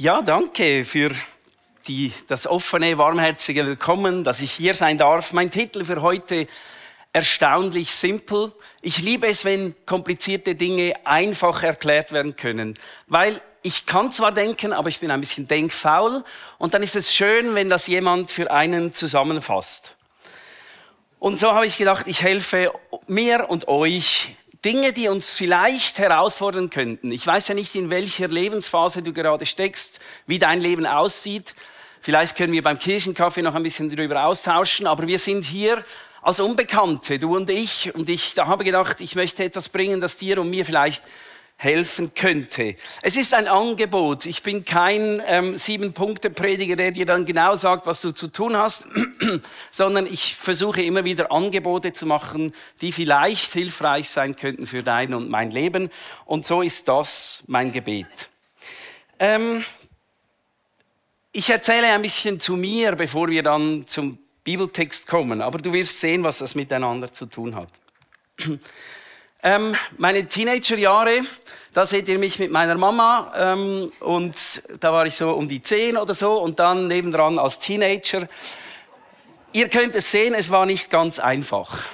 Ja, danke für die, das offene, warmherzige Willkommen, dass ich hier sein darf. Mein Titel für heute erstaunlich simpel. Ich liebe es, wenn komplizierte Dinge einfach erklärt werden können, weil ich kann zwar denken, aber ich bin ein bisschen denkfaul und dann ist es schön, wenn das jemand für einen zusammenfasst. Und so habe ich gedacht, ich helfe mir und euch Dinge, die uns vielleicht herausfordern könnten. Ich weiß ja nicht, in welcher Lebensphase du gerade steckst, wie dein Leben aussieht. Vielleicht können wir beim Kirchenkaffee noch ein bisschen darüber austauschen, aber wir sind hier als Unbekannte, du und ich. Und ich da habe gedacht, ich möchte etwas bringen, das dir und mir vielleicht helfen könnte. Es ist ein Angebot. Ich bin kein ähm, Sieben-Punkte-Prediger, der dir dann genau sagt, was du zu tun hast, sondern ich versuche immer wieder Angebote zu machen, die vielleicht hilfreich sein könnten für dein und mein Leben. Und so ist das mein Gebet. Ähm, ich erzähle ein bisschen zu mir, bevor wir dann zum Bibeltext kommen, aber du wirst sehen, was das miteinander zu tun hat. Ähm, meine Teenagerjahre, da seht ihr mich mit meiner Mama ähm, und da war ich so um die zehn oder so und dann nebendran als Teenager. Ihr könnt es sehen, es war nicht ganz einfach.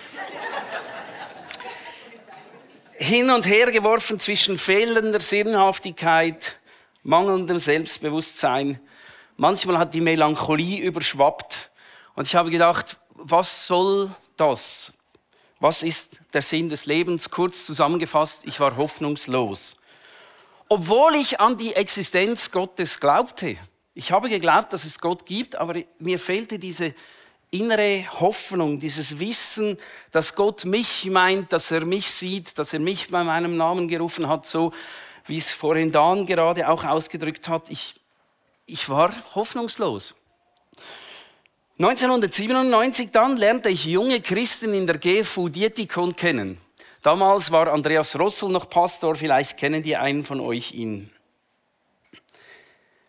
Hin und her geworfen zwischen fehlender Sinnhaftigkeit, mangelndem Selbstbewusstsein. Manchmal hat die Melancholie überschwappt und ich habe gedacht, was soll das? Was ist der Sinn des Lebens? Kurz zusammengefasst, ich war hoffnungslos. Obwohl ich an die Existenz Gottes glaubte. Ich habe geglaubt, dass es Gott gibt, aber mir fehlte diese innere Hoffnung, dieses Wissen, dass Gott mich meint, dass er mich sieht, dass er mich bei meinem Namen gerufen hat, so wie es vorhin Dan gerade auch ausgedrückt hat. Ich, ich war hoffnungslos. 1997 dann lernte ich junge Christen in der GFU Dietikon kennen. Damals war Andreas Rossel noch Pastor, vielleicht kennen die einen von euch ihn.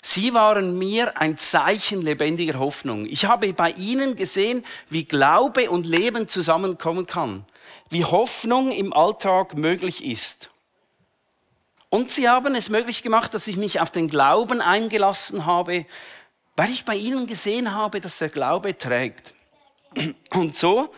Sie waren mir ein Zeichen lebendiger Hoffnung. Ich habe bei ihnen gesehen, wie Glaube und Leben zusammenkommen kann, wie Hoffnung im Alltag möglich ist. Und sie haben es möglich gemacht, dass ich mich auf den Glauben eingelassen habe, weil ich bei ihnen gesehen habe, dass der Glaube trägt. Und so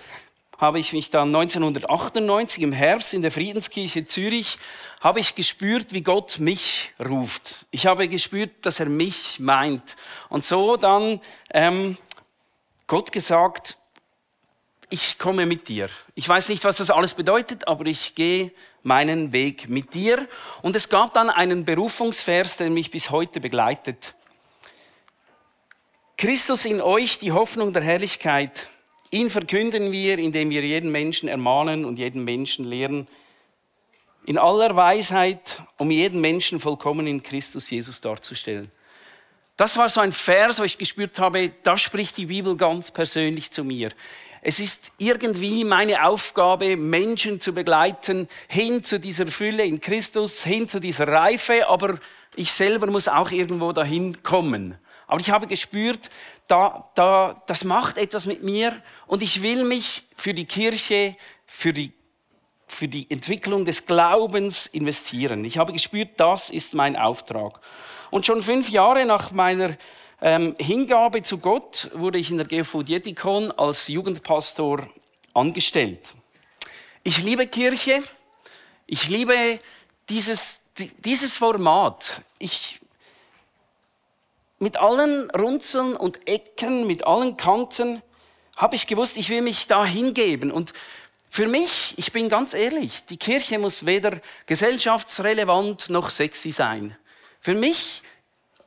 habe ich mich dann 1998 im Herbst in der Friedenskirche Zürich, habe ich gespürt, wie Gott mich ruft. Ich habe gespürt, dass er mich meint. Und so dann ähm, Gott gesagt, ich komme mit dir. Ich weiß nicht, was das alles bedeutet, aber ich gehe meinen Weg mit dir. Und es gab dann einen Berufungsvers, der mich bis heute begleitet. Christus in euch, die Hoffnung der Herrlichkeit. Ihn verkünden wir, indem wir jeden Menschen ermahnen und jeden Menschen lehren. In aller Weisheit, um jeden Menschen vollkommen in Christus Jesus darzustellen. Das war so ein Vers, wo ich gespürt habe, da spricht die Bibel ganz persönlich zu mir. Es ist irgendwie meine Aufgabe, Menschen zu begleiten, hin zu dieser Fülle in Christus, hin zu dieser Reife, aber ich selber muss auch irgendwo dahin kommen. Aber ich habe gespürt, da, da, das macht etwas mit mir und ich will mich für die Kirche, für die, für die Entwicklung des Glaubens investieren. Ich habe gespürt, das ist mein Auftrag. Und schon fünf Jahre nach meiner ähm, Hingabe zu Gott wurde ich in der GFU Dietikon als Jugendpastor angestellt. Ich liebe Kirche. Ich liebe dieses, dieses Format. Ich mit allen Runzeln und Ecken, mit allen Kanten, habe ich gewusst, ich will mich da hingeben. Und für mich, ich bin ganz ehrlich, die Kirche muss weder gesellschaftsrelevant noch sexy sein. Für mich,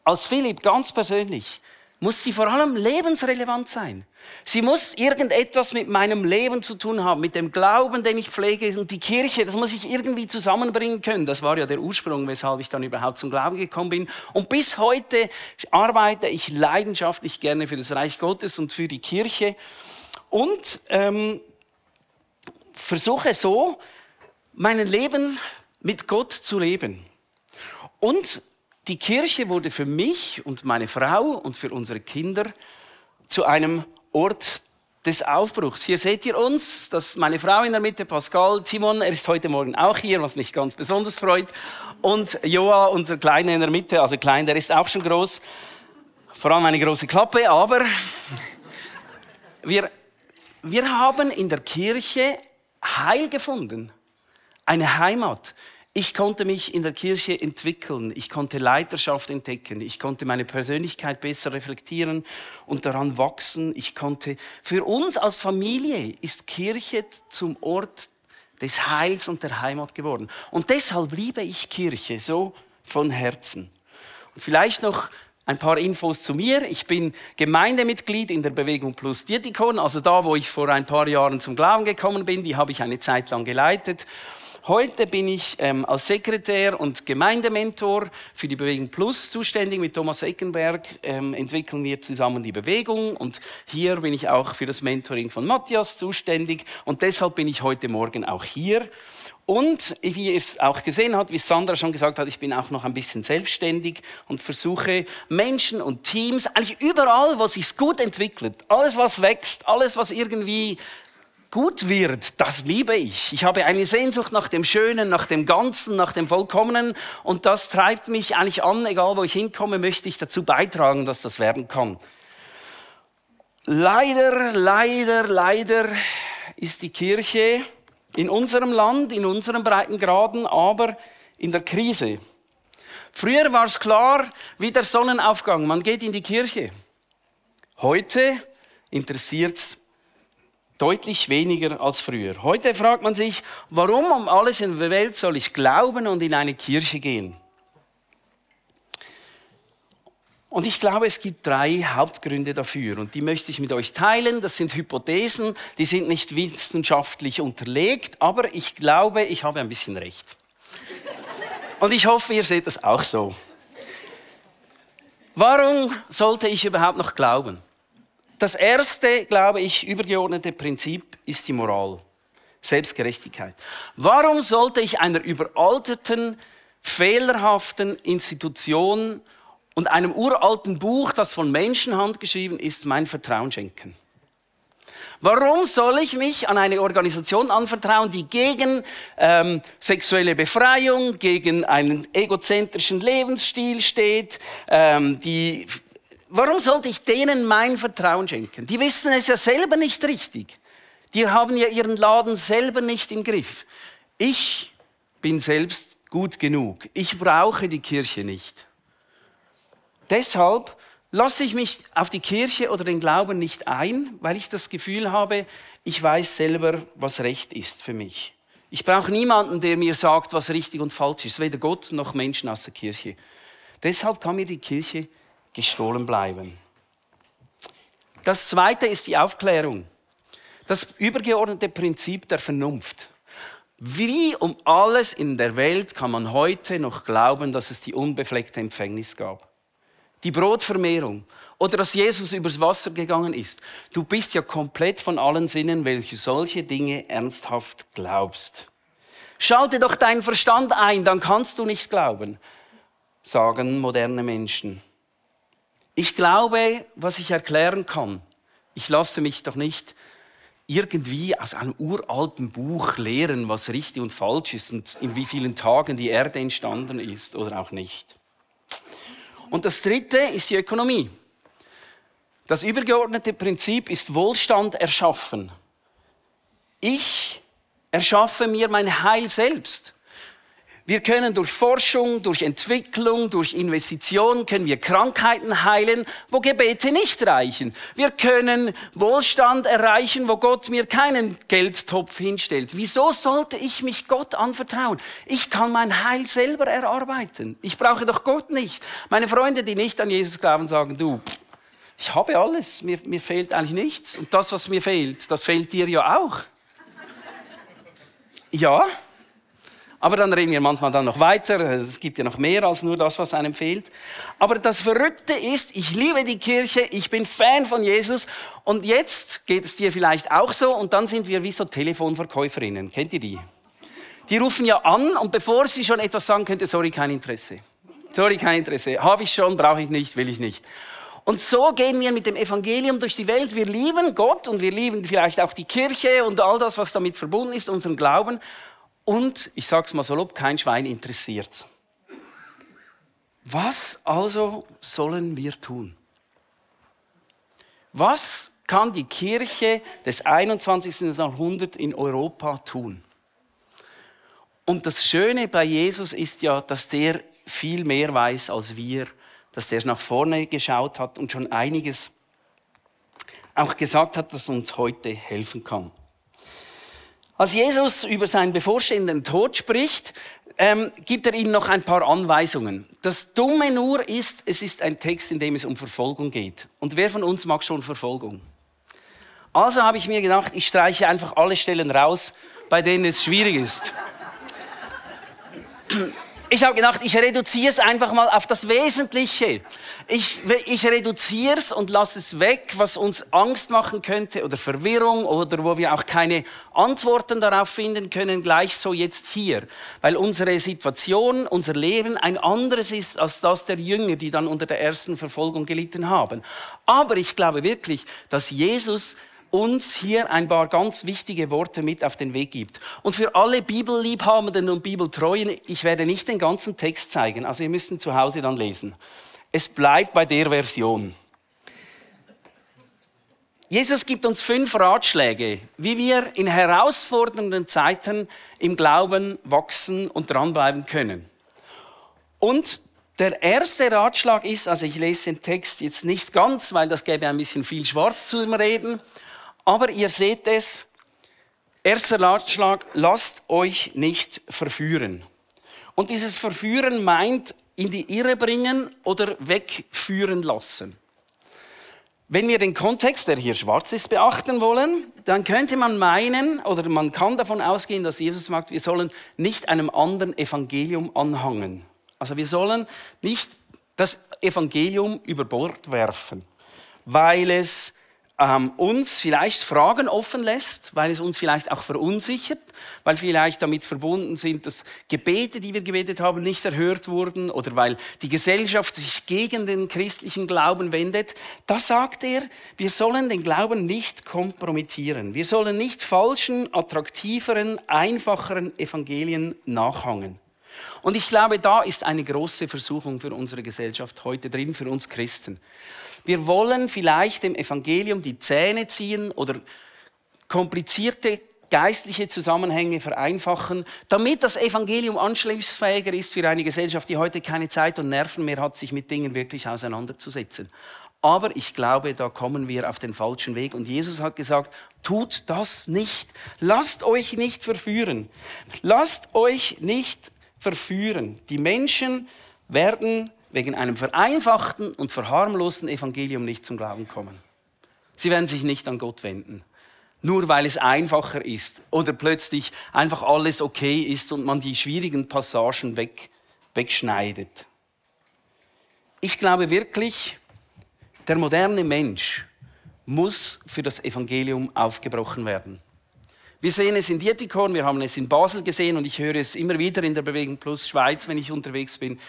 als Philipp ganz persönlich, muss sie vor allem lebensrelevant sein. Sie muss irgendetwas mit meinem Leben zu tun haben, mit dem Glauben, den ich pflege und die Kirche, das muss ich irgendwie zusammenbringen können. Das war ja der Ursprung, weshalb ich dann überhaupt zum Glauben gekommen bin. Und bis heute arbeite ich leidenschaftlich gerne für das Reich Gottes und für die Kirche und ähm, versuche so, mein Leben mit Gott zu leben. Und die Kirche wurde für mich und meine Frau und für unsere Kinder zu einem Ort des Aufbruchs. Hier seht ihr uns, das ist meine Frau in der Mitte, Pascal, Timon, er ist heute Morgen auch hier, was mich ganz besonders freut. Und Joa, unser Kleiner in der Mitte, also klein, der ist auch schon groß. Vor allem eine große Klappe, aber wir, wir haben in der Kirche Heil gefunden. Eine Heimat. Ich konnte mich in der Kirche entwickeln, ich konnte Leiterschaft entdecken, ich konnte meine Persönlichkeit besser reflektieren und daran wachsen. Ich konnte, für uns als Familie ist Kirche zum Ort des Heils und der Heimat geworden. Und deshalb liebe ich Kirche so von Herzen. Und vielleicht noch ein paar Infos zu mir. Ich bin Gemeindemitglied in der Bewegung Plus Diatikon, also da, wo ich vor ein paar Jahren zum Glauben gekommen bin, die habe ich eine Zeit lang geleitet. Heute bin ich ähm, als Sekretär und Gemeindementor für die Bewegung Plus zuständig. Mit Thomas Eckenberg ähm, entwickeln wir zusammen die Bewegung und hier bin ich auch für das Mentoring von Matthias zuständig und deshalb bin ich heute Morgen auch hier. Und wie ihr es auch gesehen habt, wie Sandra schon gesagt hat, ich bin auch noch ein bisschen selbstständig und versuche Menschen und Teams, eigentlich überall, wo sich gut entwickelt, alles was wächst, alles was irgendwie gut wird, das liebe ich. Ich habe eine Sehnsucht nach dem Schönen, nach dem Ganzen, nach dem Vollkommenen und das treibt mich eigentlich an, egal wo ich hinkomme, möchte ich dazu beitragen, dass das werden kann. Leider, leider, leider ist die Kirche in unserem Land, in unseren Breitengraden, aber in der Krise. Früher war es klar wie der Sonnenaufgang, man geht in die Kirche. Heute interessiert es Deutlich weniger als früher. Heute fragt man sich, warum um alles in der Welt soll ich glauben und in eine Kirche gehen? Und ich glaube, es gibt drei Hauptgründe dafür und die möchte ich mit euch teilen. Das sind Hypothesen, die sind nicht wissenschaftlich unterlegt, aber ich glaube, ich habe ein bisschen recht. Und ich hoffe, ihr seht das auch so. Warum sollte ich überhaupt noch glauben? Das erste, glaube ich, übergeordnete Prinzip ist die Moral. Selbstgerechtigkeit. Warum sollte ich einer überalterten, fehlerhaften Institution und einem uralten Buch, das von Menschenhand geschrieben ist, mein Vertrauen schenken? Warum soll ich mich an eine Organisation anvertrauen, die gegen ähm, sexuelle Befreiung, gegen einen egozentrischen Lebensstil steht, ähm, die Warum sollte ich denen mein Vertrauen schenken? Die wissen es ja selber nicht richtig. Die haben ja ihren Laden selber nicht im Griff. Ich bin selbst gut genug. Ich brauche die Kirche nicht. Deshalb lasse ich mich auf die Kirche oder den Glauben nicht ein, weil ich das Gefühl habe, ich weiß selber, was recht ist für mich. Ich brauche niemanden, der mir sagt, was richtig und falsch ist, weder Gott noch Menschen aus der Kirche. Deshalb kann mir die Kirche gestohlen bleiben. Das zweite ist die Aufklärung. Das übergeordnete Prinzip der Vernunft. Wie um alles in der Welt kann man heute noch glauben, dass es die unbefleckte Empfängnis gab? Die Brotvermehrung oder dass Jesus übers Wasser gegangen ist. Du bist ja komplett von allen Sinnen, welche solche Dinge ernsthaft glaubst. Schalte doch deinen Verstand ein, dann kannst du nicht glauben, sagen moderne Menschen. Ich glaube, was ich erklären kann, ich lasse mich doch nicht irgendwie aus einem uralten Buch lehren, was richtig und falsch ist und in wie vielen Tagen die Erde entstanden ist oder auch nicht. Und das Dritte ist die Ökonomie. Das übergeordnete Prinzip ist Wohlstand erschaffen. Ich erschaffe mir mein Heil selbst. Wir können durch Forschung, durch Entwicklung, durch Investitionen können wir Krankheiten heilen, wo Gebete nicht reichen. Wir können Wohlstand erreichen, wo Gott mir keinen Geldtopf hinstellt. Wieso sollte ich mich Gott anvertrauen? Ich kann mein Heil selber erarbeiten. Ich brauche doch Gott nicht. Meine Freunde, die nicht an Jesus glauben, sagen, du, ich habe alles, mir, mir fehlt eigentlich nichts. Und das, was mir fehlt, das fehlt dir ja auch. Ja, aber dann reden wir manchmal dann noch weiter. Es gibt ja noch mehr als nur das, was einem fehlt. Aber das Verrückte ist, ich liebe die Kirche, ich bin Fan von Jesus. Und jetzt geht es dir vielleicht auch so. Und dann sind wir wie so Telefonverkäuferinnen. Kennt ihr die? Die rufen ja an und bevor sie schon etwas sagen könnte, sorry, kein Interesse. Sorry, kein Interesse. Habe ich schon, brauche ich nicht, will ich nicht. Und so gehen wir mit dem Evangelium durch die Welt. Wir lieben Gott und wir lieben vielleicht auch die Kirche und all das, was damit verbunden ist, unseren Glauben. Und, ich sage es mal salopp, kein Schwein interessiert. Was also sollen wir tun? Was kann die Kirche des 21. Jahrhunderts in Europa tun? Und das Schöne bei Jesus ist ja, dass der viel mehr weiß als wir, dass der nach vorne geschaut hat und schon einiges auch gesagt hat, das uns heute helfen kann. Als Jesus über seinen bevorstehenden Tod spricht, ähm, gibt er ihnen noch ein paar Anweisungen. Das Dumme nur ist, es ist ein Text, in dem es um Verfolgung geht. Und wer von uns mag schon Verfolgung? Also habe ich mir gedacht, ich streiche einfach alle Stellen raus, bei denen es schwierig ist ich habe gedacht, ich reduziere es einfach mal auf das Wesentliche. Ich, ich reduziere es und lasse es weg, was uns Angst machen könnte oder Verwirrung oder wo wir auch keine Antworten darauf finden können, gleich so jetzt hier. Weil unsere Situation, unser Leben ein anderes ist als das der Jünger, die dann unter der ersten Verfolgung gelitten haben. Aber ich glaube wirklich, dass Jesus uns hier ein paar ganz wichtige Worte mit auf den Weg gibt. Und für alle Bibelliebhabenden und Bibeltreuen, ich werde nicht den ganzen Text zeigen, also ihr müsst ihn zu Hause dann lesen. Es bleibt bei der Version. Jesus gibt uns fünf Ratschläge, wie wir in herausfordernden Zeiten im Glauben wachsen und dranbleiben können. Und der erste Ratschlag ist, also ich lese den Text jetzt nicht ganz, weil das gäbe ein bisschen viel Schwarz zu reden, aber ihr seht es, erster Ratschlag, lasst euch nicht verführen. Und dieses Verführen meint in die Irre bringen oder wegführen lassen. Wenn wir den Kontext, der hier schwarz ist, beachten wollen, dann könnte man meinen oder man kann davon ausgehen, dass Jesus sagt, wir sollen nicht einem anderen Evangelium anhangen. Also wir sollen nicht das Evangelium über Bord werfen, weil es ähm, uns vielleicht Fragen offen lässt, weil es uns vielleicht auch verunsichert, weil vielleicht damit verbunden sind, dass Gebete, die wir gebetet haben, nicht erhört wurden oder weil die Gesellschaft sich gegen den christlichen Glauben wendet. Da sagt er, wir sollen den Glauben nicht kompromittieren. Wir sollen nicht falschen, attraktiveren, einfacheren Evangelien nachhangen. Und ich glaube, da ist eine große Versuchung für unsere Gesellschaft heute drin, für uns Christen. Wir wollen vielleicht dem Evangelium die Zähne ziehen oder komplizierte geistliche Zusammenhänge vereinfachen, damit das Evangelium anschlussfähiger ist für eine Gesellschaft, die heute keine Zeit und Nerven mehr hat, sich mit Dingen wirklich auseinanderzusetzen. Aber ich glaube, da kommen wir auf den falschen Weg. Und Jesus hat gesagt, tut das nicht. Lasst euch nicht verführen. Lasst euch nicht verführen. Die Menschen werden wegen einem vereinfachten und verharmlosten Evangelium nicht zum Glauben kommen. Sie werden sich nicht an Gott wenden. Nur weil es einfacher ist oder plötzlich einfach alles okay ist und man die schwierigen Passagen weg, wegschneidet. Ich glaube wirklich, der moderne Mensch muss für das Evangelium aufgebrochen werden. Wir sehen es in Dietikon, wir haben es in Basel gesehen und ich höre es immer wieder in der Bewegung Plus Schweiz, wenn ich unterwegs bin.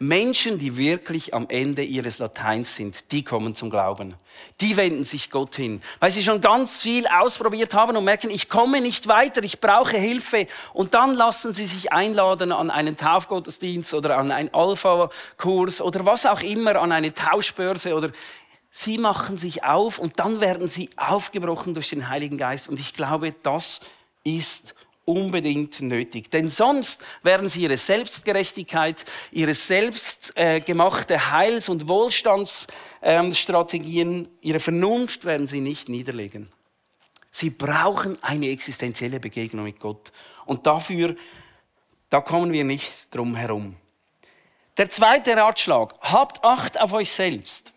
Menschen, die wirklich am Ende ihres Lateins sind, die kommen zum Glauben. Die wenden sich Gott hin, weil sie schon ganz viel ausprobiert haben und merken, ich komme nicht weiter, ich brauche Hilfe. Und dann lassen sie sich einladen an einen Taufgottesdienst oder an einen Alpha-Kurs oder was auch immer, an eine Tauschbörse oder Sie machen sich auf und dann werden sie aufgebrochen durch den Heiligen Geist. Und ich glaube, das ist unbedingt nötig. Denn sonst werden sie ihre Selbstgerechtigkeit, ihre selbstgemachte äh, Heils- und Wohlstandsstrategien, ihre Vernunft werden sie nicht niederlegen. Sie brauchen eine existenzielle Begegnung mit Gott. Und dafür, da kommen wir nicht drum herum. Der zweite Ratschlag, habt Acht auf euch selbst.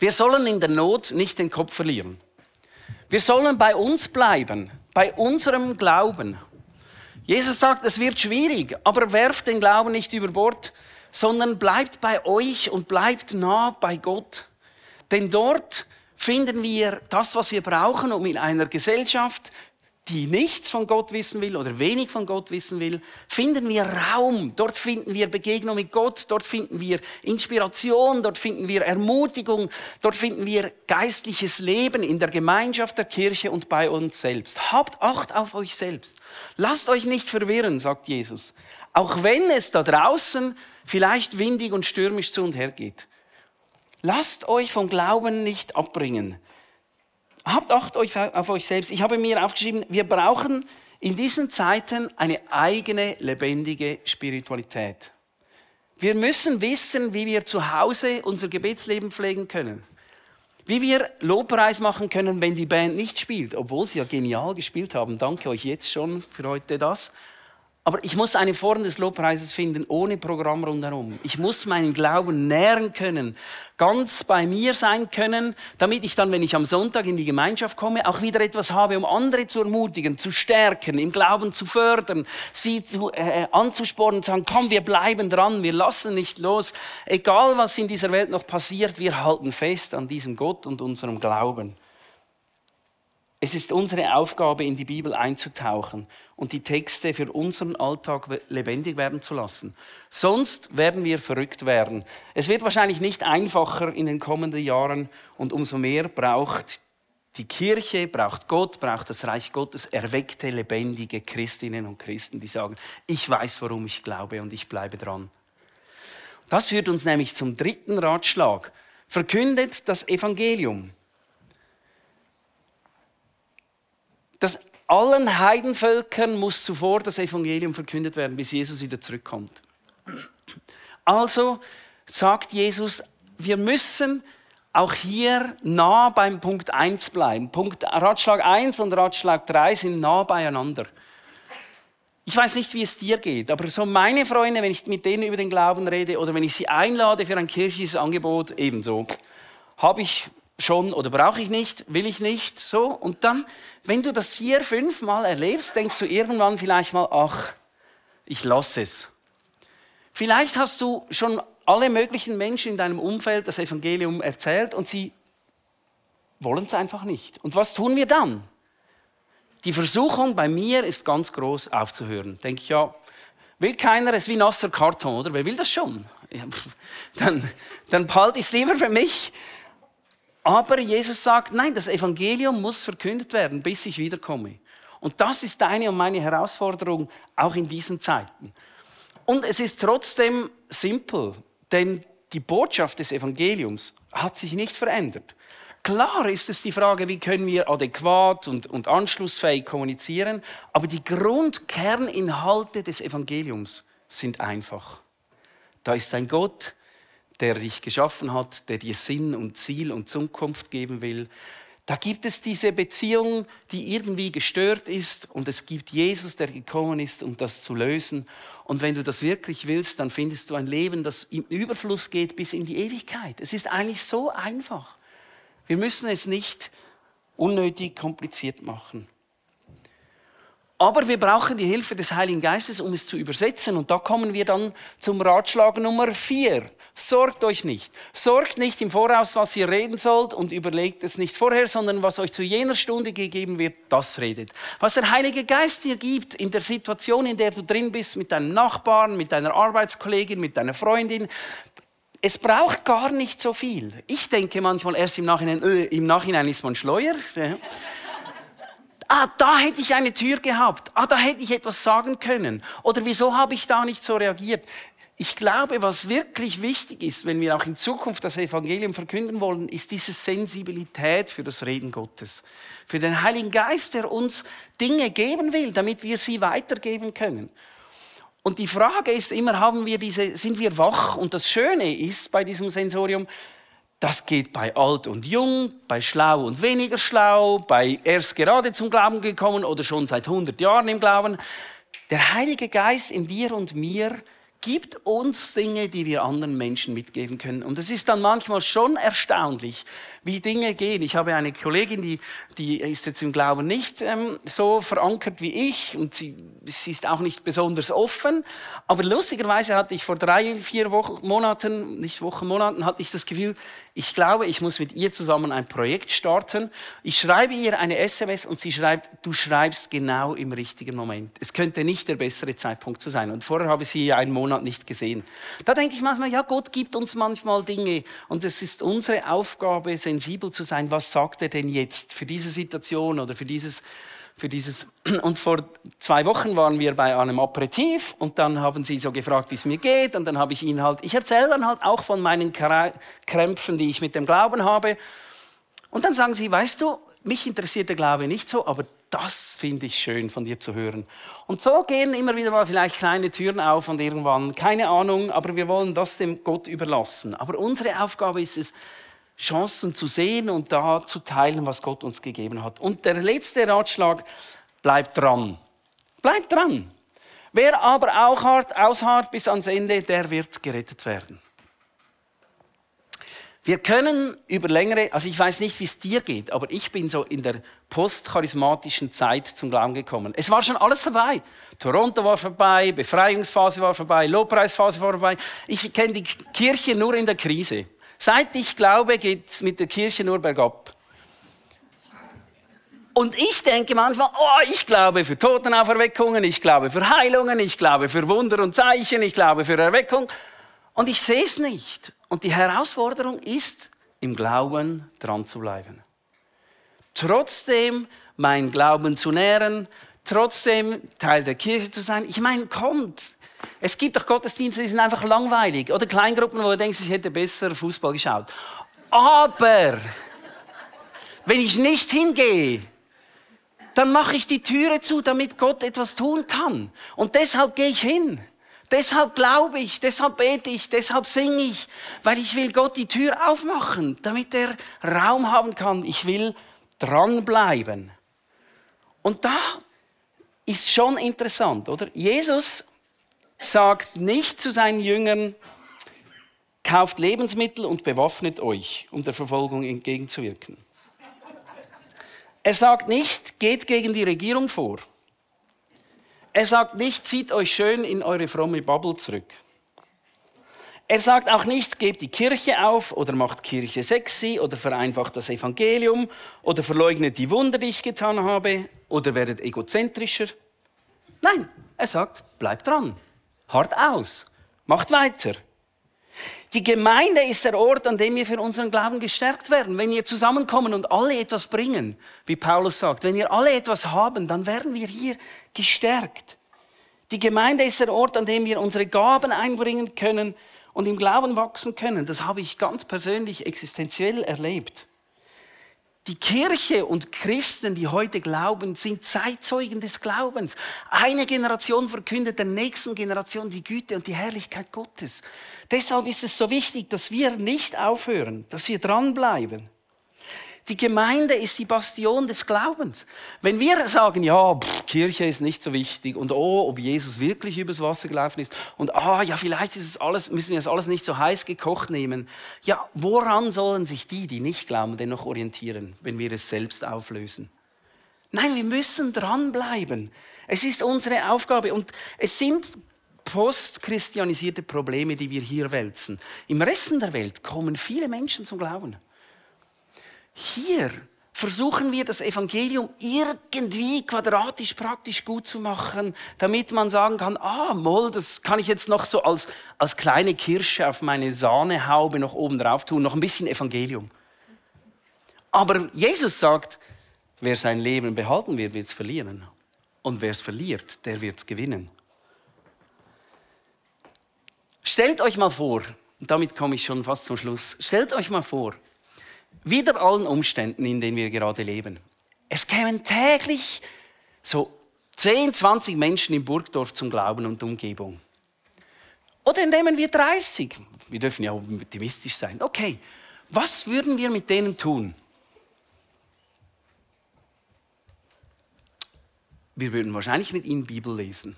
Wir sollen in der Not nicht den Kopf verlieren. Wir sollen bei uns bleiben, bei unserem Glauben. Jesus sagt, es wird schwierig, aber werft den Glauben nicht über Bord, sondern bleibt bei euch und bleibt nah bei Gott. Denn dort finden wir das, was wir brauchen, um in einer Gesellschaft die nichts von Gott wissen will oder wenig von Gott wissen will, finden wir Raum. Dort finden wir Begegnung mit Gott, dort finden wir Inspiration, dort finden wir Ermutigung, dort finden wir geistliches Leben in der Gemeinschaft der Kirche und bei uns selbst. Habt Acht auf euch selbst. Lasst euch nicht verwirren, sagt Jesus. Auch wenn es da draußen vielleicht windig und stürmisch zu und her geht. Lasst euch vom Glauben nicht abbringen. Habt Acht auf euch selbst. Ich habe mir aufgeschrieben, wir brauchen in diesen Zeiten eine eigene lebendige Spiritualität. Wir müssen wissen, wie wir zu Hause unser Gebetsleben pflegen können. Wie wir Lobpreis machen können, wenn die Band nicht spielt, obwohl sie ja genial gespielt haben. Danke euch jetzt schon für heute das. Aber ich muss eine Form des Lobpreises finden, ohne Programm rundherum. Ich muss meinen Glauben nähren können, ganz bei mir sein können, damit ich dann, wenn ich am Sonntag in die Gemeinschaft komme, auch wieder etwas habe, um andere zu ermutigen, zu stärken, im Glauben zu fördern, sie zu, äh, anzuspornen, zu sagen, komm, wir bleiben dran, wir lassen nicht los. Egal, was in dieser Welt noch passiert, wir halten fest an diesem Gott und unserem Glauben. Es ist unsere Aufgabe, in die Bibel einzutauchen und die Texte für unseren Alltag lebendig werden zu lassen. Sonst werden wir verrückt werden. Es wird wahrscheinlich nicht einfacher in den kommenden Jahren und umso mehr braucht die Kirche, braucht Gott, braucht das Reich Gottes erweckte, lebendige Christinnen und Christen, die sagen, ich weiß, worum ich glaube und ich bleibe dran. Das führt uns nämlich zum dritten Ratschlag. Verkündet das Evangelium. Dass allen Heidenvölkern muss zuvor das Evangelium verkündet werden, bis Jesus wieder zurückkommt. Also sagt Jesus, wir müssen auch hier nah beim Punkt 1 bleiben. Punkt, Ratschlag 1 und Ratschlag 3 sind nah beieinander. Ich weiß nicht, wie es dir geht, aber so meine Freunde, wenn ich mit denen über den Glauben rede oder wenn ich sie einlade für ein kirchliches Angebot, ebenso, habe ich schon oder brauche ich nicht, will ich nicht, so. Und dann, wenn du das vier, fünf Mal erlebst, denkst du irgendwann vielleicht mal, ach, ich lasse es. Vielleicht hast du schon alle möglichen Menschen in deinem Umfeld das Evangelium erzählt und sie wollen es einfach nicht. Und was tun wir dann? Die Versuchung bei mir ist ganz groß aufzuhören. Denke ich, ja, will keiner, es wie nasser Karton, oder? Wer will das schon? Ja, dann, dann behalte ich es lieber für mich aber Jesus sagt, nein, das Evangelium muss verkündet werden, bis ich wiederkomme. Und das ist deine und meine Herausforderung auch in diesen Zeiten. Und es ist trotzdem simpel, denn die Botschaft des Evangeliums hat sich nicht verändert. Klar ist es die Frage, wie können wir adäquat und, und anschlussfähig kommunizieren, aber die Grundkerninhalte des Evangeliums sind einfach. Da ist ein Gott, der dich geschaffen hat, der dir Sinn und Ziel und Zukunft geben will. Da gibt es diese Beziehung, die irgendwie gestört ist und es gibt Jesus, der gekommen ist, um das zu lösen. Und wenn du das wirklich willst, dann findest du ein Leben, das im Überfluss geht bis in die Ewigkeit. Es ist eigentlich so einfach. Wir müssen es nicht unnötig kompliziert machen. Aber wir brauchen die Hilfe des Heiligen Geistes, um es zu übersetzen. Und da kommen wir dann zum Ratschlag Nummer vier. Sorgt euch nicht. Sorgt nicht im Voraus, was ihr reden sollt und überlegt es nicht vorher, sondern was euch zu jener Stunde gegeben wird, das redet. Was der Heilige Geist dir gibt in der Situation, in der du drin bist, mit deinem Nachbarn, mit deiner Arbeitskollegin, mit deiner Freundin, es braucht gar nicht so viel. Ich denke manchmal erst im Nachhinein, äh, im Nachhinein ist man schleuer. Ah, da hätte ich eine Tür gehabt. Ah, da hätte ich etwas sagen können. Oder wieso habe ich da nicht so reagiert? Ich glaube, was wirklich wichtig ist, wenn wir auch in Zukunft das Evangelium verkünden wollen, ist diese Sensibilität für das Reden Gottes. Für den Heiligen Geist, der uns Dinge geben will, damit wir sie weitergeben können. Und die Frage ist immer, haben wir diese, sind wir wach? Und das Schöne ist bei diesem Sensorium, das geht bei alt und jung, bei schlau und weniger schlau, bei erst gerade zum Glauben gekommen oder schon seit 100 Jahren im Glauben. Der Heilige Geist in dir und mir gibt uns Dinge, die wir anderen Menschen mitgeben können. Und es ist dann manchmal schon erstaunlich, wie Dinge gehen. Ich habe eine Kollegin, die, die ist jetzt im Glauben nicht ähm, so verankert wie ich und sie, sie ist auch nicht besonders offen. Aber lustigerweise hatte ich vor drei, vier Wochen, Monaten, nicht Wochen, Monaten, hatte ich das Gefühl, ich glaube, ich muss mit ihr zusammen ein Projekt starten. Ich schreibe ihr eine SMS und sie schreibt, du schreibst genau im richtigen Moment. Es könnte nicht der bessere Zeitpunkt zu sein. Und vorher habe ich sie einen Monat nicht gesehen. Da denke ich manchmal, ja, Gott gibt uns manchmal Dinge und es ist unsere Aufgabe, sensibel zu sein. Was sagt er denn jetzt für diese Situation oder für dieses für dieses. Und vor zwei Wochen waren wir bei einem Aperitif und dann haben sie so gefragt, wie es mir geht. Und dann habe ich ihnen halt, ich erzähle dann halt auch von meinen Krämpfen, die ich mit dem Glauben habe. Und dann sagen sie, weißt du, mich interessiert der Glaube nicht so, aber das finde ich schön von dir zu hören. Und so gehen immer wieder mal vielleicht kleine Türen auf und irgendwann, keine Ahnung, aber wir wollen das dem Gott überlassen. Aber unsere Aufgabe ist es, Chancen zu sehen und da zu teilen, was Gott uns gegeben hat. Und der letzte Ratschlag, bleibt dran. Bleibt dran. Wer aber auch hart ausharrt bis ans Ende, der wird gerettet werden. Wir können über längere, also ich weiß nicht, wie es dir geht, aber ich bin so in der postcharismatischen Zeit zum Glauben gekommen. Es war schon alles dabei. Toronto war vorbei, Befreiungsphase war vorbei, Lobpreisphase war vorbei. Ich kenne die Kirche nur in der Krise. Seit ich glaube, geht es mit der Kirche nur bergab. Und ich denke manchmal, oh, ich glaube für Totenauferweckungen, ich glaube für Heilungen, ich glaube für Wunder und Zeichen, ich glaube für Erweckung. Und ich sehe es nicht. Und die Herausforderung ist, im Glauben dran zu bleiben. Trotzdem mein Glauben zu nähren, trotzdem Teil der Kirche zu sein. Ich meine, kommt, es gibt doch Gottesdienste, die sind einfach langweilig. Oder Kleingruppen, wo du denkst, ich hätte besser Fußball geschaut. Aber wenn ich nicht hingehe, dann mache ich die Türe zu, damit Gott etwas tun kann. Und deshalb gehe ich hin. Deshalb glaube ich, deshalb bete ich, deshalb singe ich, weil ich will Gott die Tür aufmachen, damit er Raum haben kann. Ich will dranbleiben. Und da ist schon interessant, oder? Jesus sagt nicht zu seinen Jüngern, kauft Lebensmittel und bewaffnet euch, um der Verfolgung entgegenzuwirken. Er sagt nicht, geht gegen die Regierung vor. Er sagt nicht, zieht euch schön in eure fromme Bubble zurück. Er sagt auch nicht, gebt die Kirche auf oder macht Kirche sexy oder vereinfacht das Evangelium oder verleugnet die Wunder, die ich getan habe oder werdet egozentrischer. Nein, er sagt, bleibt dran. Hart aus. Macht weiter. Die Gemeinde ist der Ort, an dem wir für unseren Glauben gestärkt werden. Wenn wir zusammenkommen und alle etwas bringen, wie Paulus sagt, wenn wir alle etwas haben, dann werden wir hier gestärkt. Die Gemeinde ist der Ort, an dem wir unsere Gaben einbringen können und im Glauben wachsen können. Das habe ich ganz persönlich existenziell erlebt. Die Kirche und Christen, die heute glauben, sind Zeitzeugen des Glaubens. Eine Generation verkündet der nächsten Generation die Güte und die Herrlichkeit Gottes. Deshalb ist es so wichtig, dass wir nicht aufhören, dass wir dranbleiben. Die Gemeinde ist die Bastion des Glaubens. Wenn wir sagen, ja, pff, Kirche ist nicht so wichtig und oh, ob Jesus wirklich übers Wasser gelaufen ist und ah, ja, vielleicht ist es alles, müssen wir es alles nicht so heiß gekocht nehmen. Ja, woran sollen sich die, die nicht glauben, denn noch orientieren, wenn wir es selbst auflösen? Nein, wir müssen dranbleiben. Es ist unsere Aufgabe und es sind postchristianisierte Probleme, die wir hier wälzen. Im Rest der Welt kommen viele Menschen zum Glauben. Hier versuchen wir das Evangelium irgendwie quadratisch praktisch gut zu machen, damit man sagen kann, ah, Moll, das kann ich jetzt noch so als, als kleine Kirsche auf meine Sahnehaube noch oben drauf tun, noch ein bisschen Evangelium. Aber Jesus sagt, wer sein Leben behalten wird, wird es verlieren. Und wer es verliert, der wird es gewinnen. Stellt euch mal vor, damit komme ich schon fast zum Schluss, stellt euch mal vor, wieder allen Umständen, in denen wir gerade leben. Es kämen täglich so 10, 20 Menschen in Burgdorf zum Glauben und Umgebung. Oder nehmen wir 30. Wir dürfen ja optimistisch sein. Okay, was würden wir mit denen tun? Wir würden wahrscheinlich mit ihnen Bibel lesen.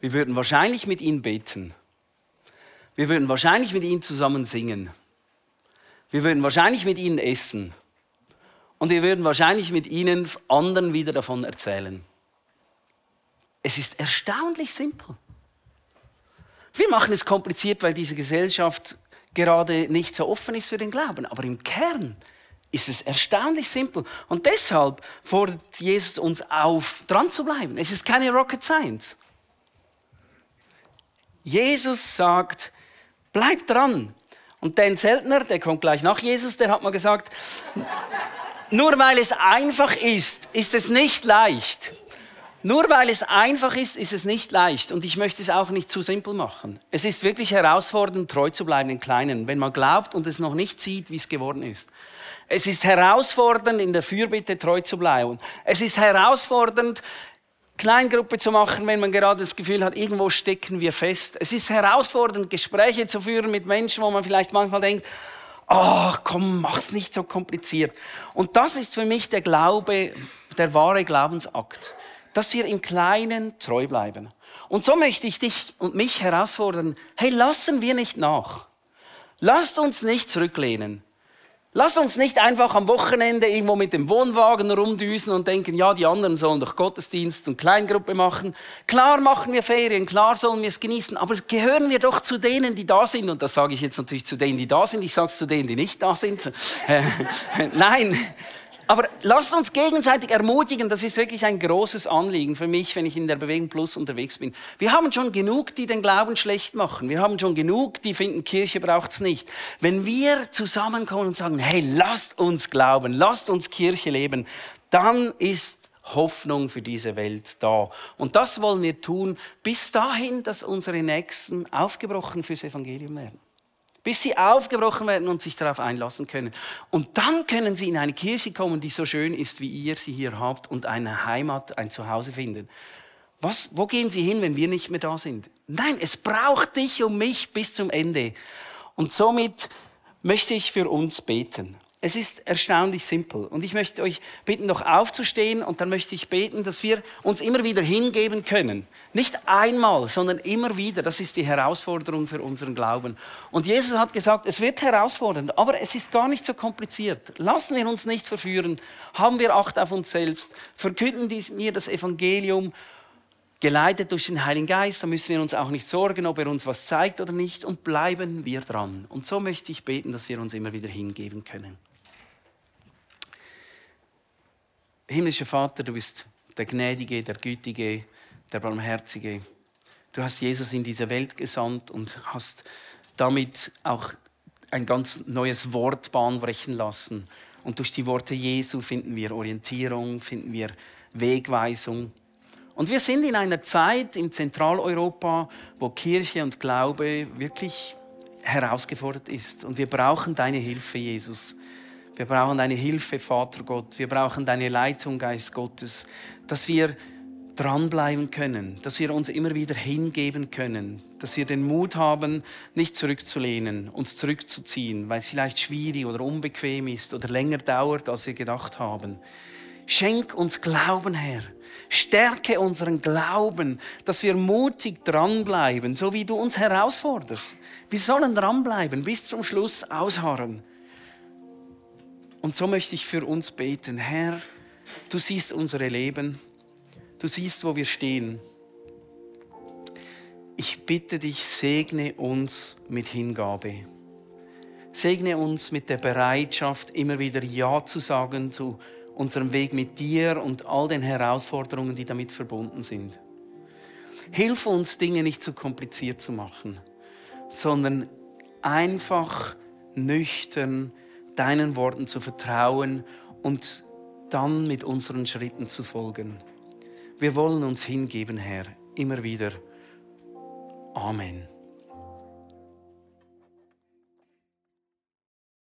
Wir würden wahrscheinlich mit ihnen beten. Wir würden wahrscheinlich mit ihnen zusammen singen. Wir würden wahrscheinlich mit ihnen essen. Und wir würden wahrscheinlich mit ihnen anderen wieder davon erzählen. Es ist erstaunlich simpel. Wir machen es kompliziert, weil diese Gesellschaft gerade nicht so offen ist für den Glauben. Aber im Kern ist es erstaunlich simpel. Und deshalb fordert Jesus uns auf, dran zu bleiben. Es ist keine Rocket Science. Jesus sagt, bleib dran. Und Dan Zeltner, der kommt gleich nach Jesus, der hat mal gesagt, nur weil es einfach ist, ist es nicht leicht. Nur weil es einfach ist, ist es nicht leicht. Und ich möchte es auch nicht zu simpel machen. Es ist wirklich herausfordernd, treu zu bleiben im Kleinen, wenn man glaubt und es noch nicht sieht, wie es geworden ist. Es ist herausfordernd, in der Fürbitte treu zu bleiben. Es ist herausfordernd, Kleingruppe zu machen, wenn man gerade das Gefühl hat, irgendwo stecken wir fest. Es ist herausfordernd, Gespräche zu führen mit Menschen, wo man vielleicht manchmal denkt, ach oh, komm, mach's nicht so kompliziert. Und das ist für mich der Glaube, der wahre Glaubensakt, dass wir im Kleinen treu bleiben. Und so möchte ich dich und mich herausfordern, hey, lassen wir nicht nach. Lasst uns nicht zurücklehnen. Lass uns nicht einfach am Wochenende irgendwo mit dem Wohnwagen rumdüsen und denken, ja, die anderen sollen doch Gottesdienst und Kleingruppe machen. Klar machen wir Ferien, klar sollen wir es genießen, aber gehören wir doch zu denen, die da sind. Und das sage ich jetzt natürlich zu denen, die da sind. Ich sage es zu denen, die nicht da sind. Nein, aber lasst uns gegenseitig ermutigen, das ist wirklich ein großes Anliegen für mich, wenn ich in der Bewegung Plus unterwegs bin. Wir haben schon genug, die den Glauben schlecht machen. Wir haben schon genug, die finden, Kirche braucht es nicht. Wenn wir zusammenkommen und sagen, hey, lasst uns glauben, lasst uns Kirche leben, dann ist Hoffnung für diese Welt da. Und das wollen wir tun, bis dahin, dass unsere Nächsten aufgebrochen fürs Evangelium werden bis sie aufgebrochen werden und sich darauf einlassen können. Und dann können sie in eine Kirche kommen, die so schön ist, wie ihr sie hier habt und eine Heimat, ein Zuhause finden. Was, wo gehen sie hin, wenn wir nicht mehr da sind? Nein, es braucht dich und mich bis zum Ende. Und somit möchte ich für uns beten. Es ist erstaunlich simpel. Und ich möchte euch bitten, noch aufzustehen und dann möchte ich beten, dass wir uns immer wieder hingeben können. Nicht einmal, sondern immer wieder. Das ist die Herausforderung für unseren Glauben. Und Jesus hat gesagt, es wird herausfordernd, aber es ist gar nicht so kompliziert. Lassen wir uns nicht verführen. Haben wir Acht auf uns selbst. Verkünden wir das Evangelium geleitet durch den Heiligen Geist, da müssen wir uns auch nicht sorgen, ob er uns was zeigt oder nicht, und bleiben wir dran. Und so möchte ich beten, dass wir uns immer wieder hingeben können. Himmlischer Vater, du bist der Gnädige, der Gütige, der Barmherzige. Du hast Jesus in diese Welt gesandt und hast damit auch ein ganz neues Wort bahnbrechen lassen. Und durch die Worte Jesu finden wir Orientierung, finden wir Wegweisung. Und wir sind in einer Zeit in Zentraleuropa, wo Kirche und Glaube wirklich herausgefordert ist. Und wir brauchen deine Hilfe, Jesus. Wir brauchen deine Hilfe, Vater Gott. Wir brauchen deine Leitung, Geist Gottes, dass wir dranbleiben können, dass wir uns immer wieder hingeben können, dass wir den Mut haben, nicht zurückzulehnen, uns zurückzuziehen, weil es vielleicht schwierig oder unbequem ist oder länger dauert, als wir gedacht haben. Schenk uns Glauben, Herr. Stärke unseren Glauben, dass wir mutig dranbleiben, so wie du uns herausforderst. Wir sollen dranbleiben, bis zum Schluss ausharren. Und so möchte ich für uns beten. Herr, du siehst unsere Leben. Du siehst, wo wir stehen. Ich bitte dich, segne uns mit Hingabe. Segne uns mit der Bereitschaft, immer wieder Ja zu sagen zu unserem Weg mit dir und all den Herausforderungen, die damit verbunden sind. Hilf uns, Dinge nicht zu kompliziert zu machen, sondern einfach nüchtern deinen Worten zu vertrauen und dann mit unseren Schritten zu folgen. Wir wollen uns hingeben, Herr, immer wieder. Amen.